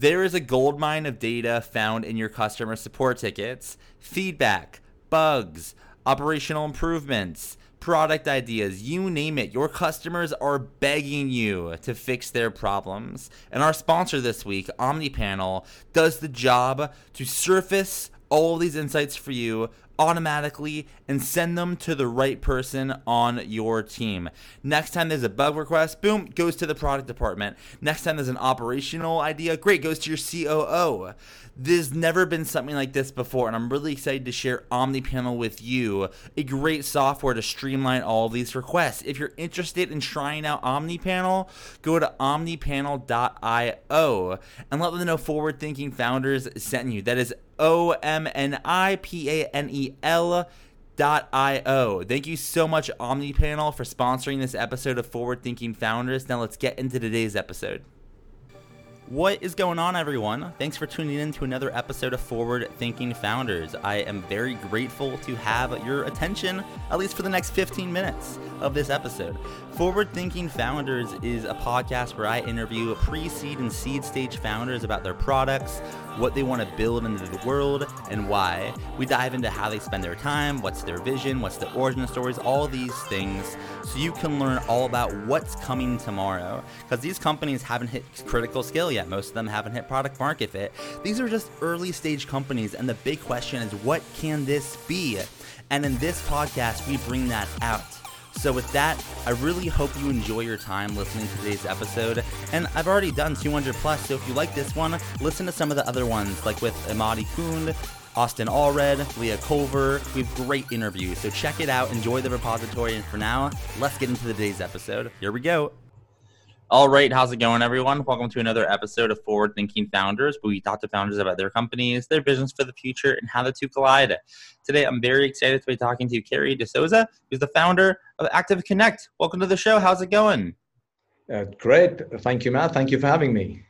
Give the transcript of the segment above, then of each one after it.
There is a goldmine of data found in your customer support tickets, feedback, bugs, operational improvements, product ideas, you name it. Your customers are begging you to fix their problems. And our sponsor this week, OmniPanel, does the job to surface all these insights for you automatically and send them to the right person on your team. Next time there's a bug request, boom, goes to the product department. Next time there's an operational idea, great, goes to your COO. There's never been something like this before, and I'm really excited to share OmniPanel with you. A great software to streamline all these requests. If you're interested in trying out OmniPanel, go to omnipanel.io and let them know Forward Thinking Founders sent you. That is O M N I P A N E L dot io. Thank you so much, OmniPanel, for sponsoring this episode of Forward Thinking Founders. Now let's get into today's episode. What is going on, everyone? Thanks for tuning in to another episode of Forward Thinking Founders. I am very grateful to have your attention, at least for the next 15 minutes of this episode. Forward Thinking Founders is a podcast where I interview pre seed and seed stage founders about their products, what they want to build into the world, and why. We dive into how they spend their time, what's their vision, what's the origin stories, all these things, so you can learn all about what's coming tomorrow. Because these companies haven't hit critical scale yet, most of them haven't hit product market fit. These are just early stage companies, and the big question is what can this be? And in this podcast, we bring that out. So, with that, I really hope you enjoy your time listening to today's episode. And I've already done 200 plus, so if you like this one, listen to some of the other ones, like with Amadi Kund, Austin Allred, Leah Culver. We have great interviews, so check it out. Enjoy the repository. And for now, let's get into today's episode. Here we go. All right, how's it going, everyone? Welcome to another episode of Forward Thinking Founders, where we talk to founders about their companies, their visions for the future, and how the two collide. Today, I'm very excited to be talking to Carey DeSouza, who's the founder of Active Connect. Welcome to the show. How's it going? Uh, great. Thank you, Matt. Thank you for having me.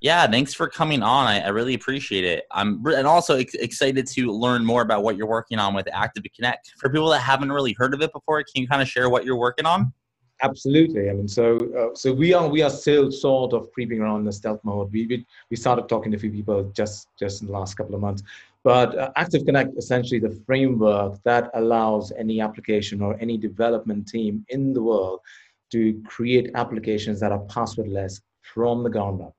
Yeah, thanks for coming on. I, I really appreciate it. I'm and also ex- excited to learn more about what you're working on with Active Connect. For people that haven't really heard of it before, can you kind of share what you're working on? Absolutely. I mean, so uh, so we are we are still sort of creeping around the stealth mode. We we, we started talking to a few people just just in the last couple of months, but uh, Active Connect essentially the framework that allows any application or any development team in the world to create applications that are passwordless from the ground up.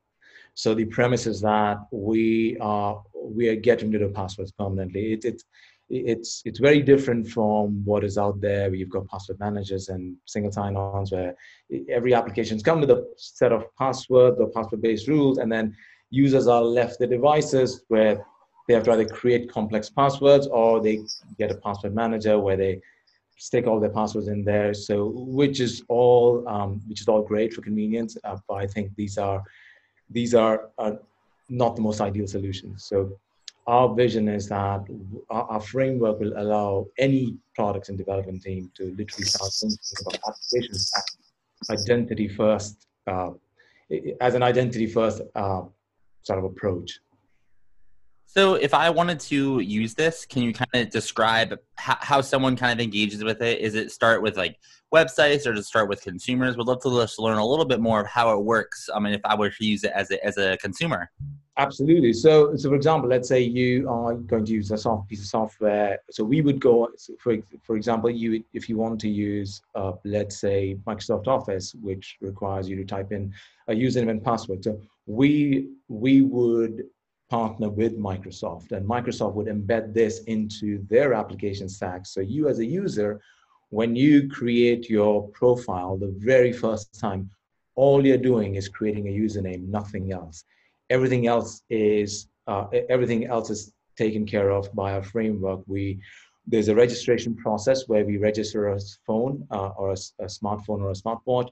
So the premise is that we are we are getting rid of passwords permanently. It, it it's it's very different from what is out there where you've got password managers and single sign-ons where every application's come with a set of password or password-based rules and then users are left the devices where they have to either create complex passwords or they get a password manager where they stick all their passwords in there. So which is all um, which is all great for convenience uh, but i think these are these are, are not the most ideal solutions. So our vision is that our, framework will allow any products and development team to literally start thinking about applications identity first, uh, as an identity first uh, sort of approach. So, if I wanted to use this, can you kind of describe how, how someone kind of engages with it? Is it start with like websites or it start with consumers? Would love to just learn a little bit more of how it works. I mean, if I were to use it as a, as a consumer. Absolutely. So, so for example, let's say you are going to use a soft piece of software. So we would go, for for example, you if you want to use, uh, let's say Microsoft Office, which requires you to type in a username and password. So we we would partner with Microsoft, and Microsoft would embed this into their application stack. So you as a user, when you create your profile the very first time, all you're doing is creating a username, nothing else everything else is uh, everything else is taken care of by our framework. We there's a registration process where we register a phone uh, or a, a, smartphone or a smartwatch,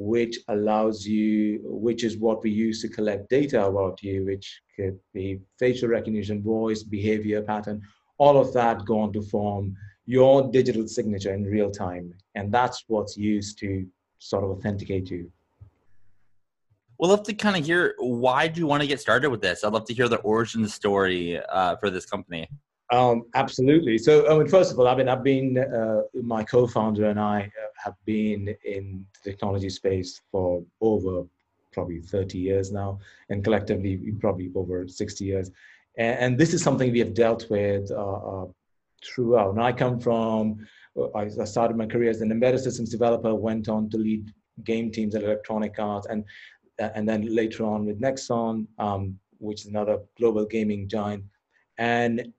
which allows you, which is what we use to collect data about you, which could be facial recognition, voice, behavior pattern, all of that go on to form your digital signature in real time. And that's what's used to sort of authenticate you. We'll love to kind of hear why do you want to get started with this? I'd love to hear the origin story uh, for this company. Um, absolutely. So, I mean, first of all, I mean, I've been uh, my co-founder and I uh, have been in the technology space for over probably 30 years now, and collectively probably over 60 years. And, and this is something we have dealt with uh, uh, throughout. And I come from, uh, I started my career as an embedded systems developer, went on to lead game teams at Electronic Arts, and and then later on with Nexon, um, which is another global gaming giant. And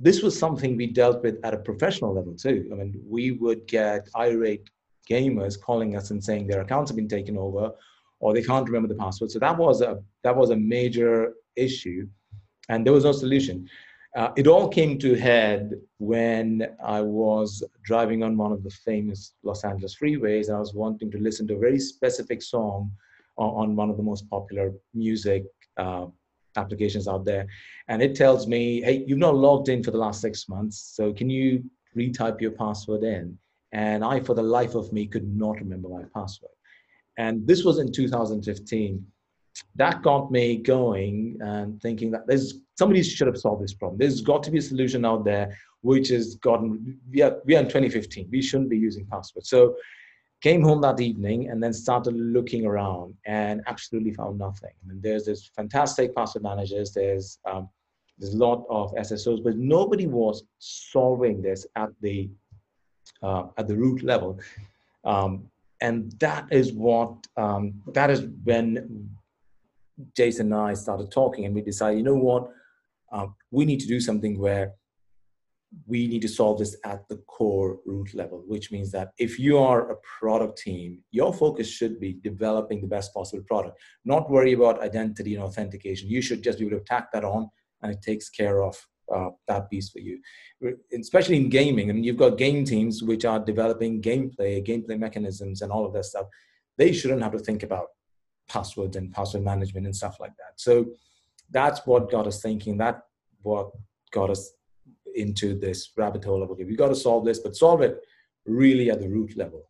this was something we dealt with at a professional level too. I mean, we would get irate gamers calling us and saying their accounts have been taken over or they can't remember the password. So that was a that was a major issue, and there was no solution. Uh, it all came to head when I was driving on one of the famous Los Angeles freeways, and I was wanting to listen to a very specific song on, on one of the most popular music uh, applications out there, and it tells me, "Hey, you've not logged in for the last six months, so can you retype your password in?" And I, for the life of me, could not remember my password. And this was in 2015. That got me going and thinking that there's somebody should have solved this problem. There's got to be a solution out there which has gotten we are, we are in 2015. We shouldn't be using passwords. So came home that evening and then started looking around and absolutely found nothing. I mean, there's this fantastic password managers. There's um, there's a lot of SSOs, but nobody was solving this at the uh, at the root level. Um, and that is what um, that is when Jason and I started talking, and we decided, you know what, uh, we need to do something where we need to solve this at the core root level, which means that if you are a product team, your focus should be developing the best possible product, not worry about identity and authentication. You should just be able to tack that on, and it takes care of uh, that piece for you. Especially in gaming, I mean, you've got game teams which are developing gameplay, gameplay mechanisms, and all of that stuff. They shouldn't have to think about passwords and password management and stuff like that. So that's what got us thinking. That what got us into this rabbit hole of okay, we got to solve this, but solve it really at the root level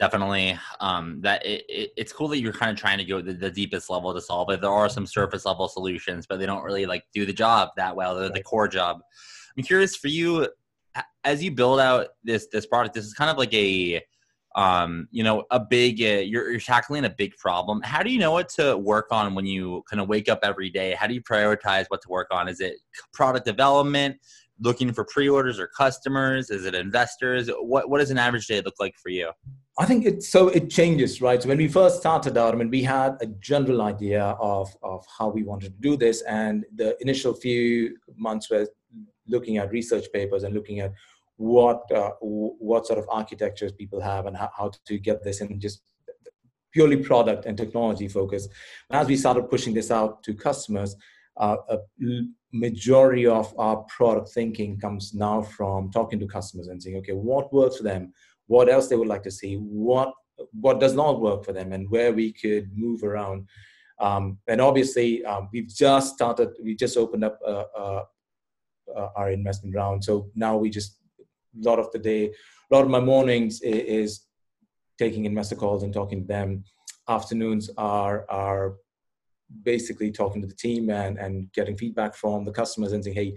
definitely um, that it, it, it's cool that you're kind of trying to go the, the, deepest level to solve it. There are some surface level solutions but they don't really like do the job that well. They're right. the core job. I'm curious for you as you build out this this product this is kind of like a um, you know a big uh, you're, you're tackling a big problem. How do you know what to work on when you kind of wake up every day? How do you prioritize what to work on? Is it product development looking for pre-orders or customers? Is it investors? What, what does an average day look like for you I think it so it changes, right? So when we first started out, I mean, we had a general idea of of how we wanted to do this, and the initial few months were looking at research papers and looking at what uh, what sort of architectures people have and how, how to get this and just purely product and technology focus. As we started pushing this out to customers, uh, a majority of our product thinking comes now from talking to customers and saying, okay, what works for them? What else they would like to see, what what does not work for them, and where we could move around. Um, and obviously, um, we've just started. We just opened up uh, uh, uh, our investment round, so now we just a lot of the day, a lot of my mornings is, is taking investor calls and talking to them. Afternoons are are basically talking to the team and and getting feedback from the customers and saying, hey,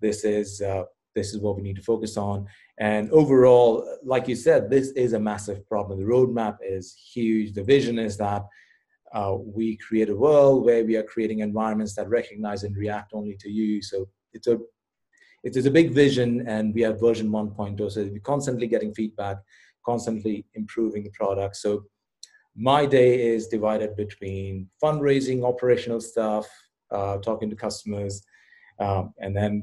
this is uh, this is what we need to focus on. And overall, like you said, this is a massive problem. The roadmap is huge. The vision is that uh, we create a world where we are creating environments that recognize and react only to you. So it's a it is a big vision, and we have version 1.0. So we're constantly getting feedback, constantly improving the product. So my day is divided between fundraising, operational stuff, uh, talking to customers, um, and then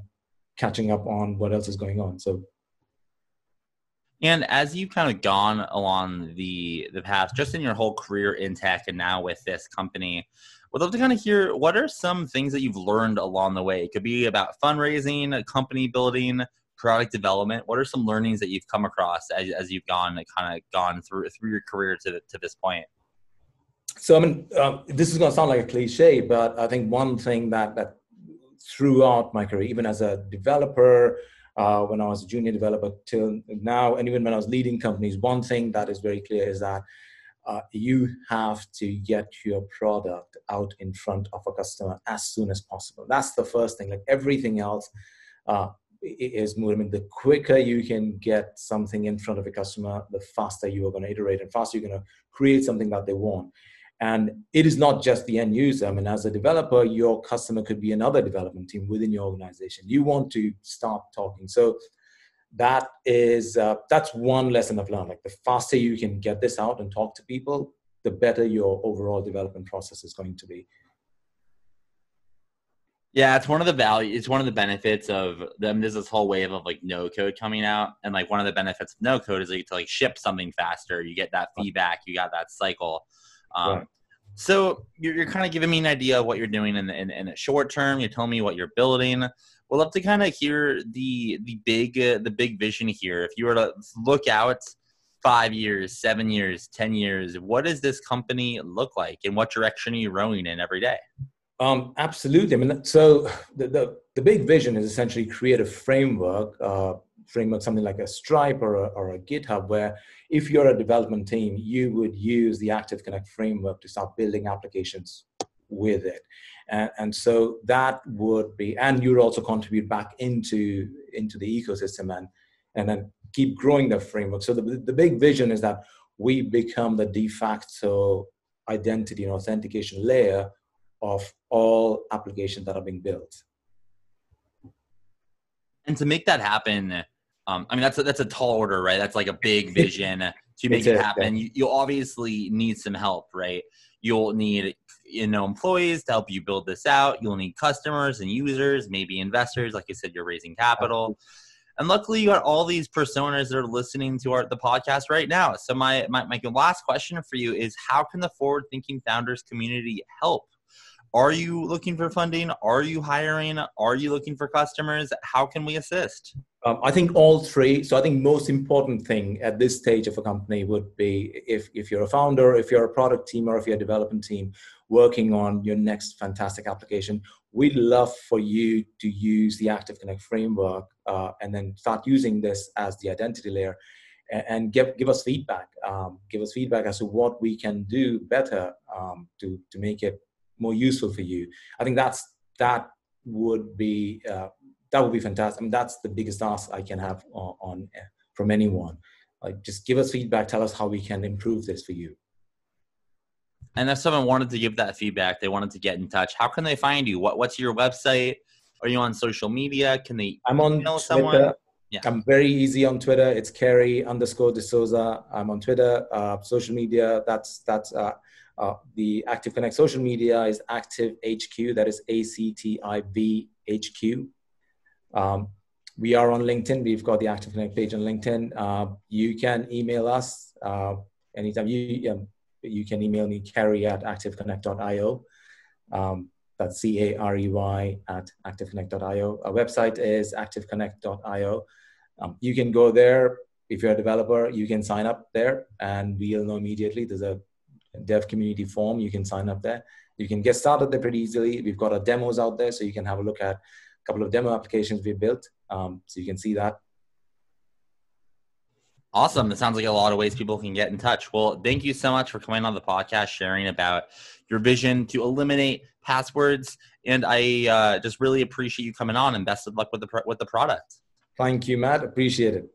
catching up on what else is going on. So and as you've kind of gone along the the path, just in your whole career in tech and now with this company, would love to kind of hear what are some things that you've learned along the way. It could be about fundraising, company building, product development. What are some learnings that you've come across as, as you've gone kind of gone through through your career to to this point? So I mean, uh, this is going to sound like a cliche, but I think one thing that that throughout my career, even as a developer, uh, when I was a junior developer till now, and even when I was leading companies, one thing that is very clear is that uh, you have to get your product out in front of a customer as soon as possible. That's the first thing. Like everything else uh, is moving. I mean, the quicker you can get something in front of a customer, the faster you are going to iterate and faster you're going to create something that they want. And it is not just the end user. I mean, as a developer, your customer could be another development team within your organization. You want to start talking. So that is uh, that's one lesson I've learned. Like the faster you can get this out and talk to people, the better your overall development process is going to be. Yeah, it's one of the value. It's one of the benefits of them. There's this whole wave of like no code coming out, and like one of the benefits of no code is like to like ship something faster. You get that feedback. You got that cycle. Um, right. So you're, you're kind of giving me an idea of what you're doing in, in, in a short term. You tell me what you're building. We'll love to kind of hear the the big uh, the big vision here. If you were to look out five years, seven years, ten years, what does this company look like, and what direction are you rowing in every day? Um, absolutely. I mean, so the, the, the big vision is essentially create a framework, uh, framework, something like a Stripe or a, or a GitHub, where if you're a development team, you would use the Active Connect framework to start building applications with it. And, and so that would be, and you would also contribute back into, into the ecosystem and, and then keep growing the framework. So the, the big vision is that we become the de facto identity and authentication layer of all applications that are being built. And to make that happen, um, I mean that's a, that's a tall order, right? That's like a big vision to make it, happen. You, you obviously need some help, right? You'll need you know employees to help you build this out. You'll need customers and users, maybe investors. Like you said, you're raising capital. And luckily, you got all these personas that are listening to our the podcast right now. So my, my my last question for you is: How can the forward thinking founders community help? Are you looking for funding? Are you hiring? Are you looking for customers? How can we assist? Um, I think all three. So I think most important thing at this stage of a company would be if, if you're a founder, if you're a product team, or if you're a development team working on your next fantastic application, we'd love for you to use the Active Connect framework uh, and then start using this as the identity layer and, give, give us feedback. Um, give us feedback as to what we can do better um, to, to make it more useful for you. I think that's that would be uh, that would be fantastic. I mean, that's the biggest ask I can have on, on from anyone. Like, just give us feedback. Tell us how we can improve this for you. And if someone wanted to give that feedback, they wanted to get in touch. How can they find you? What What's your website? Are you on social media? Can they? I'm on Twitter. Someone? Yeah. I'm very easy on Twitter. It's Carey underscore D'Souza. I'm on Twitter. Uh, social media. That's that's uh, uh, the Active Connect social media is Active HQ, that is A C T I V H Q. Um, we are on LinkedIn. We've got the Active Connect page on LinkedIn. Uh, you can email us uh, anytime. You um, you can email me Carey at activeconnect.io. Um, that's C A R E Y at activeconnect.io. Our website is activeconnect.io. Um, you can go there if you're a developer. You can sign up there, and we'll know immediately. There's a dev community form. You can sign up there. You can get started there pretty easily. We've got our demos out there, so you can have a look at couple of demo applications we built. Um, so you can see that. Awesome. That sounds like a lot of ways people can get in touch. Well, thank you so much for coming on the podcast, sharing about your vision to eliminate passwords. And I uh, just really appreciate you coming on and best of luck with the, with the product. Thank you, Matt. Appreciate it.